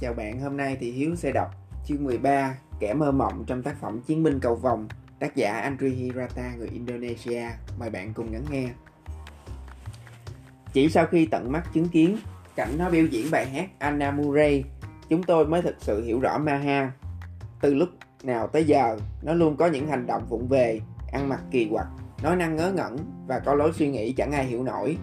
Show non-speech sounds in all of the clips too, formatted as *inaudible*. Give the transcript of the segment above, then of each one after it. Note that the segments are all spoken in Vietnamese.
Chào bạn, hôm nay thì Hiếu sẽ đọc chương 13 Kẻ mơ mộng trong tác phẩm Chiến binh cầu vòng tác giả Andri Hirata người Indonesia. Mời bạn cùng lắng nghe. Chỉ sau khi tận mắt chứng kiến cảnh nó biểu diễn bài hát Anna Murray, chúng tôi mới thực sự hiểu rõ Maha. Từ lúc nào tới giờ, nó luôn có những hành động vụng về, ăn mặc kỳ quặc, nói năng ngớ ngẩn và có lối suy nghĩ chẳng ai hiểu nổi.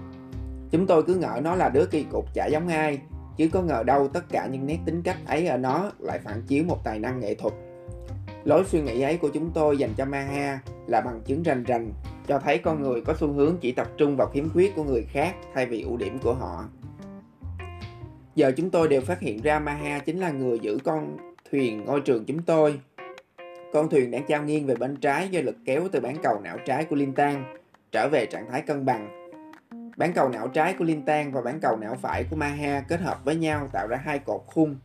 Chúng tôi cứ ngỡ nó là đứa kỳ cục chả giống ai, chứ có ngờ đâu tất cả những nét tính cách ấy ở nó lại phản chiếu một tài năng nghệ thuật. Lối suy nghĩ ấy của chúng tôi dành cho Maha là bằng chứng rành rành, cho thấy con người có xu hướng chỉ tập trung vào khiếm khuyết của người khác thay vì ưu điểm của họ. Giờ chúng tôi đều phát hiện ra Maha chính là người giữ con thuyền ngôi trường chúng tôi. Con thuyền đang trao nghiêng về bên trái do lực kéo từ bán cầu não trái của Linh Tan trở về trạng thái cân bằng Bán cầu não trái của Linh Tan và bán cầu não phải của Maha kết hợp với nhau tạo ra hai cột khung.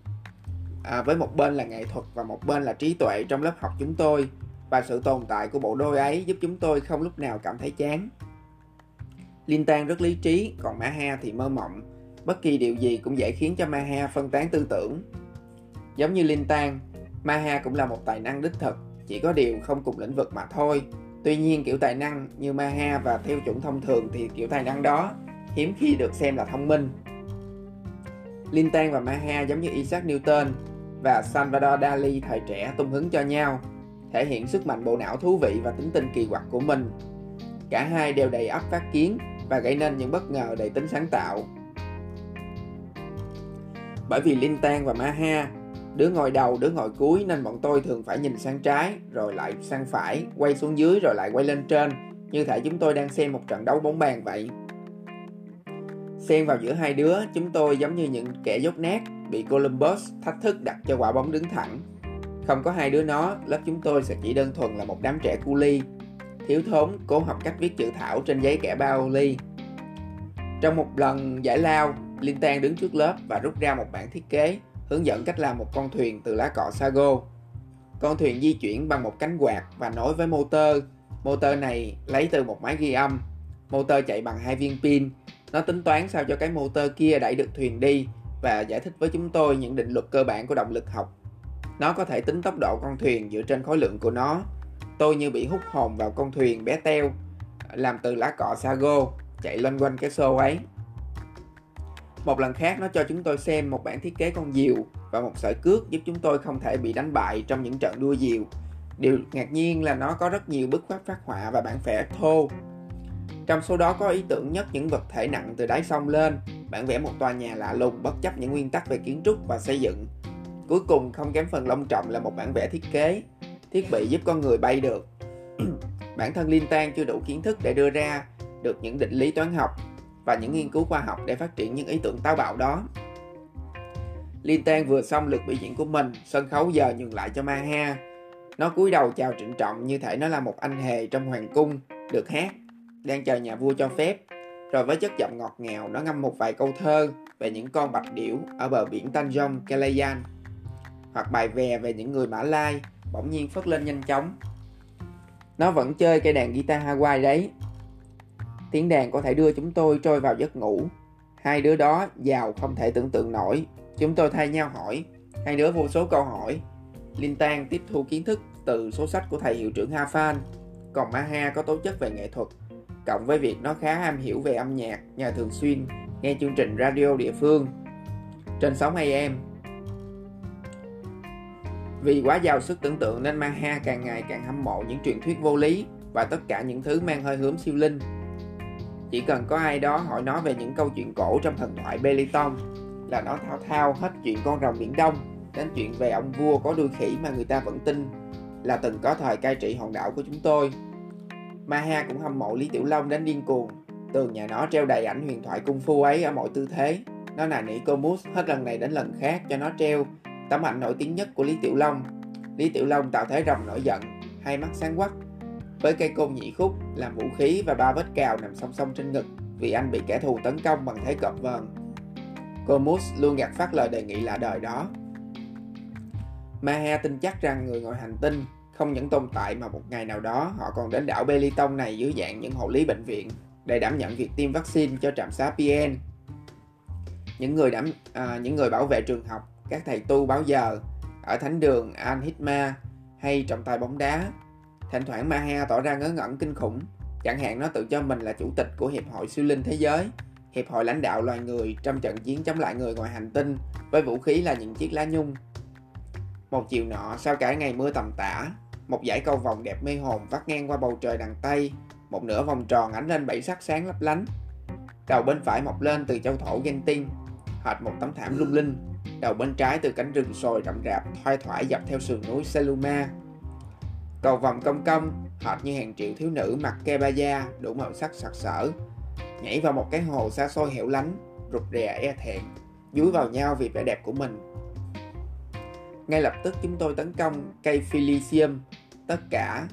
À, với một bên là nghệ thuật và một bên là trí tuệ trong lớp học chúng tôi và sự tồn tại của bộ đôi ấy giúp chúng tôi không lúc nào cảm thấy chán. Linh Tan rất lý trí, còn Maha thì mơ mộng. Bất kỳ điều gì cũng dễ khiến cho Maha phân tán tư tưởng. Giống như Linh Tan, Maha cũng là một tài năng đích thực, chỉ có điều không cùng lĩnh vực mà thôi. Tuy nhiên kiểu tài năng như Maha và theo chuẩn thông thường thì kiểu tài năng đó hiếm khi được xem là thông minh. Lintan và Maha giống như Isaac Newton và Salvador Dali thời trẻ tung hứng cho nhau, thể hiện sức mạnh bộ não thú vị và tính tình kỳ quặc của mình. Cả hai đều đầy ắp phát kiến và gây nên những bất ngờ đầy tính sáng tạo. Bởi vì Lintan và Maha Đứa ngồi đầu, đứa ngồi cuối nên bọn tôi thường phải nhìn sang trái, rồi lại sang phải, quay xuống dưới rồi lại quay lên trên, như thể chúng tôi đang xem một trận đấu bóng bàn vậy. Xen vào giữa hai đứa, chúng tôi giống như những kẻ dốt nát, bị Columbus thách thức đặt cho quả bóng đứng thẳng. Không có hai đứa nó, lớp chúng tôi sẽ chỉ đơn thuần là một đám trẻ cu ly, thiếu thốn cố học cách viết chữ thảo trên giấy kẻ bao ly. Trong một lần giải lao, Linh Tan đứng trước lớp và rút ra một bản thiết kế hướng dẫn cách làm một con thuyền từ lá cọ sago. Con thuyền di chuyển bằng một cánh quạt và nối với motor. Motor này lấy từ một máy ghi âm. Motor chạy bằng hai viên pin. Nó tính toán sao cho cái motor kia đẩy được thuyền đi và giải thích với chúng tôi những định luật cơ bản của động lực học. Nó có thể tính tốc độ con thuyền dựa trên khối lượng của nó. Tôi như bị hút hồn vào con thuyền bé teo, làm từ lá cọ sago chạy loanh quanh cái xô ấy. Một lần khác nó cho chúng tôi xem một bản thiết kế con diều và một sợi cước giúp chúng tôi không thể bị đánh bại trong những trận đua diều. Điều ngạc nhiên là nó có rất nhiều bức pháp phát họa và bản vẽ thô. Trong số đó có ý tưởng nhất những vật thể nặng từ đáy sông lên, bản vẽ một tòa nhà lạ lùng bất chấp những nguyên tắc về kiến trúc và xây dựng. Cuối cùng không kém phần long trọng là một bản vẽ thiết kế, thiết bị giúp con người bay được. *clears throat* Bản thân Linh Tan chưa đủ kiến thức để đưa ra được những định lý toán học và những nghiên cứu khoa học để phát triển những ý tưởng táo bạo đó. Liên Tan vừa xong lượt biểu diễn của mình, sân khấu giờ nhường lại cho Maha. Nó cúi đầu chào trịnh trọng như thể nó là một anh hề trong hoàng cung, được hát, đang chờ nhà vua cho phép. Rồi với chất giọng ngọt ngào, nó ngâm một vài câu thơ về những con bạch điểu ở bờ biển Tanjong, Kalayan. Hoặc bài vè về những người Mã Lai, bỗng nhiên phất lên nhanh chóng. Nó vẫn chơi cây đàn guitar Hawaii đấy, Tiếng đàn có thể đưa chúng tôi trôi vào giấc ngủ. Hai đứa đó giàu không thể tưởng tượng nổi. Chúng tôi thay nhau hỏi. Hai đứa vô số câu hỏi. Linh Tan tiếp thu kiến thức từ số sách của thầy hiệu trưởng Ha Phan. Còn Maha có tố chất về nghệ thuật. Cộng với việc nó khá am hiểu về âm nhạc nhờ thường xuyên nghe chương trình radio địa phương. Trên sóng AM, vì quá giàu sức tưởng tượng nên Maha càng ngày càng hâm mộ những truyền thuyết vô lý và tất cả những thứ mang hơi hướng siêu linh. Chỉ cần có ai đó hỏi nó về những câu chuyện cổ trong thần thoại Beliton là nó thao thao hết chuyện con rồng biển Đông đến chuyện về ông vua có đuôi khỉ mà người ta vẫn tin là từng có thời cai trị hòn đảo của chúng tôi. Maha cũng hâm mộ Lý Tiểu Long đến điên cuồng. Tường nhà nó treo đầy ảnh huyền thoại cung phu ấy ở mọi tư thế. Nó nài nỉ cô mút hết lần này đến lần khác cho nó treo tấm ảnh nổi tiếng nhất của Lý Tiểu Long. Lý Tiểu Long tạo thế rồng nổi giận, hai mắt sáng quắc, với cây côn nhị khúc làm vũ khí và ba vết cào nằm song song trên ngực vì anh bị kẻ thù tấn công bằng thế cọp vờn. Comus luôn gạt phát lời đề nghị lạ đời đó. Maha tin chắc rằng người ngoài hành tinh không những tồn tại mà một ngày nào đó họ còn đến đảo Beliton này dưới dạng những hộ lý bệnh viện để đảm nhận việc tiêm vaccine cho trạm xá PN. Những người đảm à, những người bảo vệ trường học các thầy tu báo giờ ở thánh đường Al hay trọng tài bóng đá. Thỉnh thoảng Maha tỏ ra ngớ ngẩn kinh khủng, chẳng hạn nó tự cho mình là chủ tịch của Hiệp hội Siêu Linh Thế Giới, Hiệp hội lãnh đạo loài người trong trận chiến chống lại người ngoài hành tinh với vũ khí là những chiếc lá nhung. Một chiều nọ, sau cả ngày mưa tầm tã, một dải cầu vòng đẹp mê hồn vắt ngang qua bầu trời đằng Tây, một nửa vòng tròn ánh lên bảy sắc sáng lấp lánh. Đầu bên phải mọc lên từ châu thổ ghen tiên, hệt một tấm thảm lung linh. Đầu bên trái từ cánh rừng sồi rậm rạp thoai thoải dọc theo sườn núi Seluma. Cầu vòng cong cong, hệt như hàng triệu thiếu nữ mặc kebaya đủ màu sắc sặc sỡ, nhảy vào một cái hồ xa xôi hẻo lánh, rụt rè e thẹn, dúi vào nhau vì vẻ đẹp của mình. Ngay lập tức chúng tôi tấn công cây Philisium, tất cả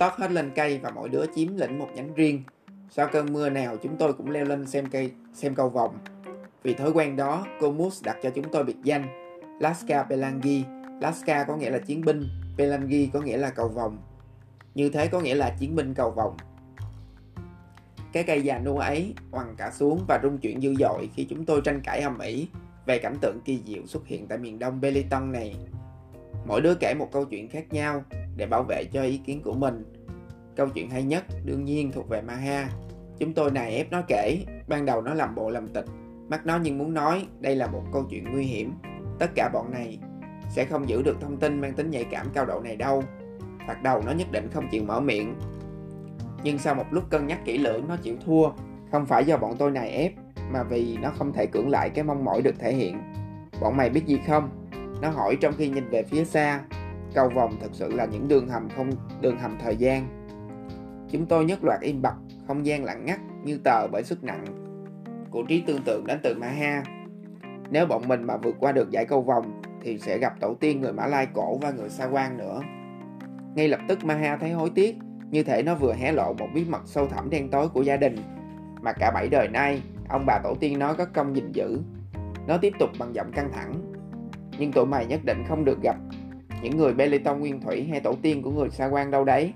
tót hết lên cây và mỗi đứa chiếm lĩnh một nhánh riêng. Sau cơn mưa nào chúng tôi cũng leo lên xem cây xem cầu vòng. Vì thói quen đó, cô Moose đặt cho chúng tôi biệt danh Laska Pelangi. Laska có nghĩa là chiến binh, Pelangi có nghĩa là cầu vòng. Như thế có nghĩa là chiến binh cầu vòng. Cái cây già nua ấy quằn cả xuống và rung chuyển dữ dội khi chúng tôi tranh cãi hầm ĩ về cảnh tượng kỳ diệu xuất hiện tại miền đông Beliton này. Mỗi đứa kể một câu chuyện khác nhau để bảo vệ cho ý kiến của mình. Câu chuyện hay nhất đương nhiên thuộc về Maha. Chúng tôi nài ép nó kể, ban đầu nó làm bộ làm tịch, mắt nó nhưng muốn nói đây là một câu chuyện nguy hiểm. Tất cả bọn này sẽ không giữ được thông tin mang tính nhạy cảm cao độ này đâu. Thoạt đầu nó nhất định không chịu mở miệng. Nhưng sau một lúc cân nhắc kỹ lưỡng nó chịu thua, không phải do bọn tôi này ép, mà vì nó không thể cưỡng lại cái mong mỏi được thể hiện. Bọn mày biết gì không? Nó hỏi trong khi nhìn về phía xa, cầu vòng thực sự là những đường hầm không đường hầm thời gian. Chúng tôi nhất loạt im bặt, không gian lặng ngắt như tờ bởi sức nặng của trí tưởng tượng đến từ Maha. Nếu bọn mình mà vượt qua được giải cầu vòng thì sẽ gặp tổ tiên người Mã Lai cổ và người Sa quan nữa. Ngay lập tức Maha thấy hối tiếc, như thể nó vừa hé lộ một bí mật sâu thẳm đen tối của gia đình mà cả bảy đời nay ông bà tổ tiên nó có công gìn giữ. Nó tiếp tục bằng giọng căng thẳng. Nhưng tụi mày nhất định không được gặp những người Beliton nguyên thủy hay tổ tiên của người Sa quan đâu đấy.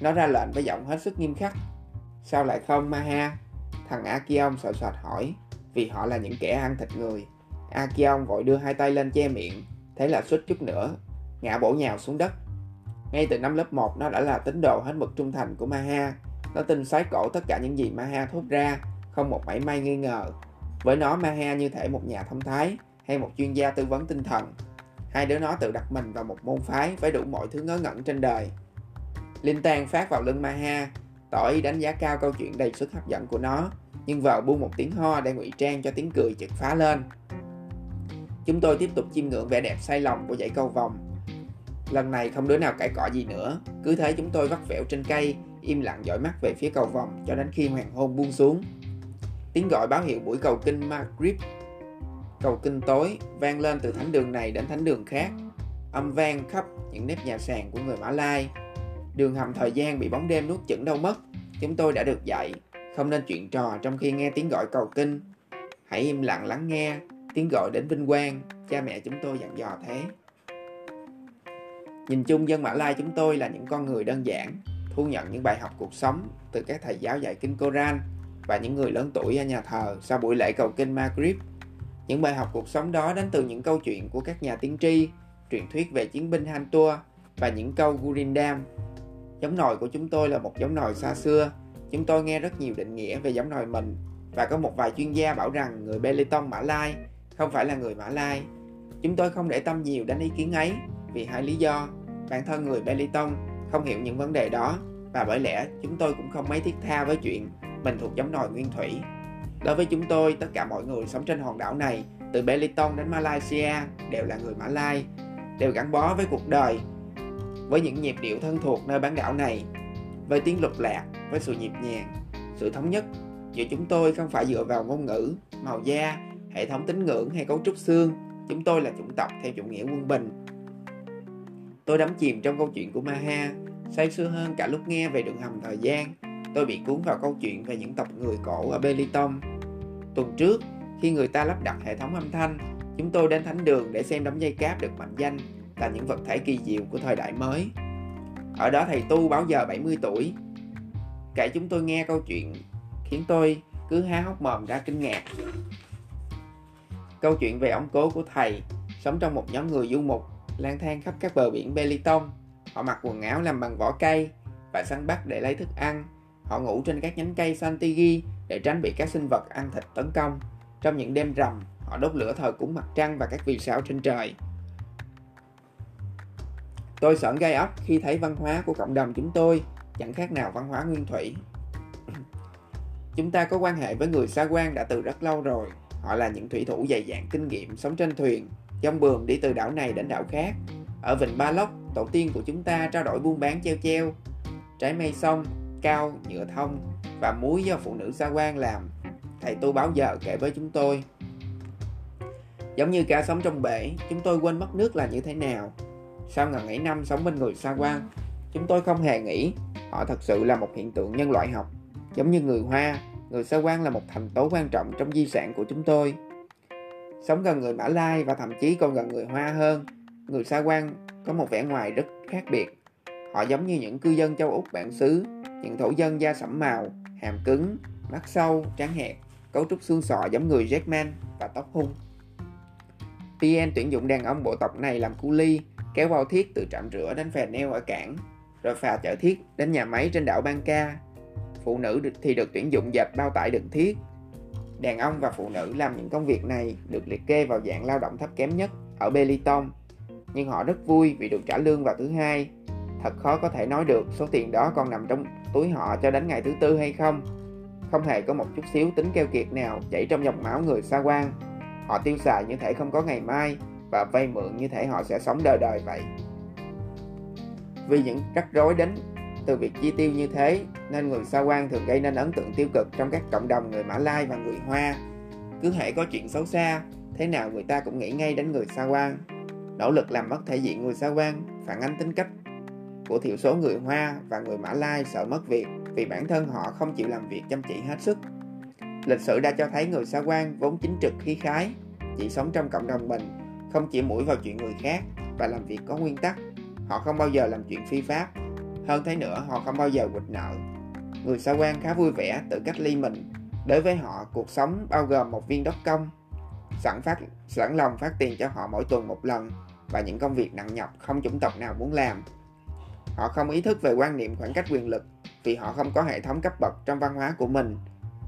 Nó ra lệnh với giọng hết sức nghiêm khắc. Sao lại không Maha? Thằng Akion sợ sệt hỏi, vì họ là những kẻ ăn thịt người. Akion vội đưa hai tay lên che miệng, thế là suýt chút nữa, ngã bổ nhào xuống đất. Ngay từ năm lớp 1 nó đã là tín đồ hết mực trung thành của Maha. Nó tin sái cổ tất cả những gì Maha thốt ra, không một mảy may nghi ngờ. Với nó Maha như thể một nhà thông thái hay một chuyên gia tư vấn tinh thần. Hai đứa nó tự đặt mình vào một môn phái với đủ mọi thứ ngớ ngẩn trên đời. Linh Tan phát vào lưng Maha, tỏ ý đánh giá cao câu chuyện đầy sức hấp dẫn của nó, nhưng vợ buông một tiếng ho để ngụy trang cho tiếng cười chực phá lên. Chúng tôi tiếp tục chiêm ngưỡng vẻ đẹp say lòng của dãy cầu vòng. Lần này không đứa nào cãi cọ gì nữa, cứ thế chúng tôi vắt vẻo trên cây, im lặng dõi mắt về phía cầu vòng cho đến khi hoàng hôn buông xuống. Tiếng gọi báo hiệu buổi cầu kinh Maghrib cầu kinh tối vang lên từ thánh đường này đến thánh đường khác. Âm vang khắp những nếp nhà sàn của người Mã Lai. Đường hầm thời gian bị bóng đêm nuốt chửng đâu mất. Chúng tôi đã được dạy không nên chuyện trò trong khi nghe tiếng gọi cầu kinh. Hãy im lặng lắng nghe tiếng gọi đến vinh quang cha mẹ chúng tôi dặn dò thế nhìn chung dân Mã Lai chúng tôi là những con người đơn giản thu nhận những bài học cuộc sống từ các thầy giáo dạy kinh Koran và những người lớn tuổi ở nhà thờ sau buổi lễ cầu kinh Maghrib những bài học cuộc sống đó đến từ những câu chuyện của các nhà tiên tri, truyền thuyết về chiến binh Hantua và những câu Gurindam. Giống nòi của chúng tôi là một giống nòi xa xưa. Chúng tôi nghe rất nhiều định nghĩa về giống nòi mình và có một vài chuyên gia bảo rằng người Beliton Mã Lai không phải là người Mã Lai. Chúng tôi không để tâm nhiều đến ý kiến ấy vì hai lý do. Bản thân người Beliton không hiểu những vấn đề đó và bởi lẽ chúng tôi cũng không mấy thiết tha với chuyện mình thuộc giống nòi nguyên thủy Đối với chúng tôi, tất cả mọi người sống trên hòn đảo này, từ Beliton đến Malaysia, đều là người Mã Lai, đều gắn bó với cuộc đời, với những nhịp điệu thân thuộc nơi bán đảo này, với tiếng lục lạc, với sự nhịp nhàng, sự thống nhất giữa chúng tôi không phải dựa vào ngôn ngữ, màu da, hệ thống tín ngưỡng hay cấu trúc xương. Chúng tôi là chủng tộc theo chủ nghĩa quân bình. Tôi đắm chìm trong câu chuyện của Maha, say sưa hơn cả lúc nghe về đường hầm thời gian. Tôi bị cuốn vào câu chuyện về những tộc người cổ ở Beliton Tuần trước, khi người ta lắp đặt hệ thống âm thanh, chúng tôi đến thánh đường để xem đống dây cáp được mệnh danh là những vật thể kỳ diệu của thời đại mới. Ở đó thầy tu báo giờ 70 tuổi. Kể chúng tôi nghe câu chuyện khiến tôi cứ há hốc mồm ra kinh ngạc. Câu chuyện về ông cố của thầy sống trong một nhóm người du mục, lang thang khắp các bờ biển Beliton. Họ mặc quần áo làm bằng vỏ cây và săn bắt để lấy thức ăn. Họ ngủ trên các nhánh cây Santigi để tránh bị các sinh vật ăn thịt tấn công. Trong những đêm rằm, họ đốt lửa thờ cúng mặt trăng và các vì sao trên trời. Tôi sởn gai ốc khi thấy văn hóa của cộng đồng chúng tôi chẳng khác nào văn hóa nguyên thủy. Chúng ta có quan hệ với người xa quan đã từ rất lâu rồi. Họ là những thủy thủ dày dạn kinh nghiệm sống trên thuyền, dông bườm đi từ đảo này đến đảo khác. Ở vịnh Ba Lốc, tổ tiên của chúng ta trao đổi buôn bán treo treo, trái mây sông, cao, nhựa thông và muối do phụ nữ xa quan làm. Thầy tu báo giờ kể với chúng tôi. Giống như cá sống trong bể, chúng tôi quên mất nước là như thế nào. Sau ngần ấy năm sống bên người xa quan, chúng tôi không hề nghĩ họ thật sự là một hiện tượng nhân loại học. Giống như người Hoa, người Sa quan là một thành tố quan trọng trong di sản của chúng tôi. Sống gần người Mã Lai và thậm chí còn gần người Hoa hơn, người Sa quan có một vẻ ngoài rất khác biệt. Họ giống như những cư dân châu Úc bản xứ, những thổ dân da sẫm màu, hàm cứng, mắt sâu, trắng hẹp, cấu trúc xương sọ giống người Jackman và tóc hung. PN tuyển dụng đàn ông bộ tộc này làm cu ly, kéo bao thiết từ trạm rửa đến phè neo ở cảng, rồi phà chở thiết đến nhà máy trên đảo Bangka. Phụ nữ thì được tuyển dụng dệt bao tải đựng thiết. Đàn ông và phụ nữ làm những công việc này được liệt kê vào dạng lao động thấp kém nhất ở Beliton, nhưng họ rất vui vì được trả lương vào thứ hai. Thật khó có thể nói được số tiền đó còn nằm trong túi họ cho đến ngày thứ tư hay không. Không hề có một chút xíu tính keo kiệt nào chảy trong dòng máu người xa quan. Họ tiêu xài như thể không có ngày mai và vay mượn như thể họ sẽ sống đời đời vậy. Vì những rắc rối đến từ việc chi tiêu như thế nên người xa quan thường gây nên ấn tượng tiêu cực trong các cộng đồng người Mã Lai và người Hoa. Cứ hễ có chuyện xấu xa, thế nào người ta cũng nghĩ ngay đến người xa quan. Nỗ lực làm mất thể diện người xa quan phản ánh tính cách của thiểu số người Hoa và người Mã Lai sợ mất việc vì bản thân họ không chịu làm việc chăm chỉ hết sức. Lịch sử đã cho thấy người xa quan vốn chính trực khí khái, chỉ sống trong cộng đồng mình, không chỉ mũi vào chuyện người khác và làm việc có nguyên tắc. Họ không bao giờ làm chuyện phi pháp. Hơn thế nữa, họ không bao giờ quỵt nợ. Người xa quan khá vui vẻ tự cách ly mình. Đối với họ, cuộc sống bao gồm một viên đất công, sẵn phát sẵn lòng phát tiền cho họ mỗi tuần một lần và những công việc nặng nhọc không chủng tộc nào muốn làm. Họ không ý thức về quan niệm khoảng cách quyền lực vì họ không có hệ thống cấp bậc trong văn hóa của mình.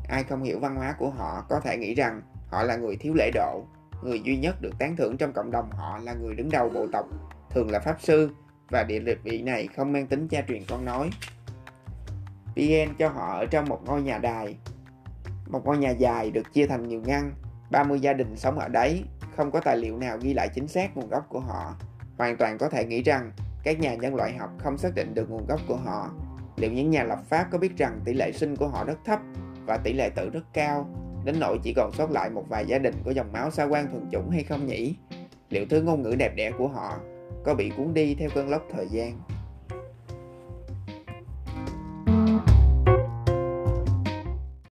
Ai không hiểu văn hóa của họ có thể nghĩ rằng họ là người thiếu lễ độ. Người duy nhất được tán thưởng trong cộng đồng họ là người đứng đầu bộ tộc, thường là pháp sư và địa vị này không mang tính cha truyền con nói. Pien cho họ ở trong một ngôi nhà đài. Một ngôi nhà dài được chia thành nhiều ngăn, 30 gia đình sống ở đấy, không có tài liệu nào ghi lại chính xác nguồn gốc của họ. Hoàn toàn có thể nghĩ rằng các nhà nhân loại học không xác định được nguồn gốc của họ. Liệu những nhà lập pháp có biết rằng tỷ lệ sinh của họ rất thấp và tỷ lệ tử rất cao, đến nỗi chỉ còn sót lại một vài gia đình có dòng máu xa quan thuần chủng hay không nhỉ? Liệu thứ ngôn ngữ đẹp đẽ của họ có bị cuốn đi theo cơn lốc thời gian?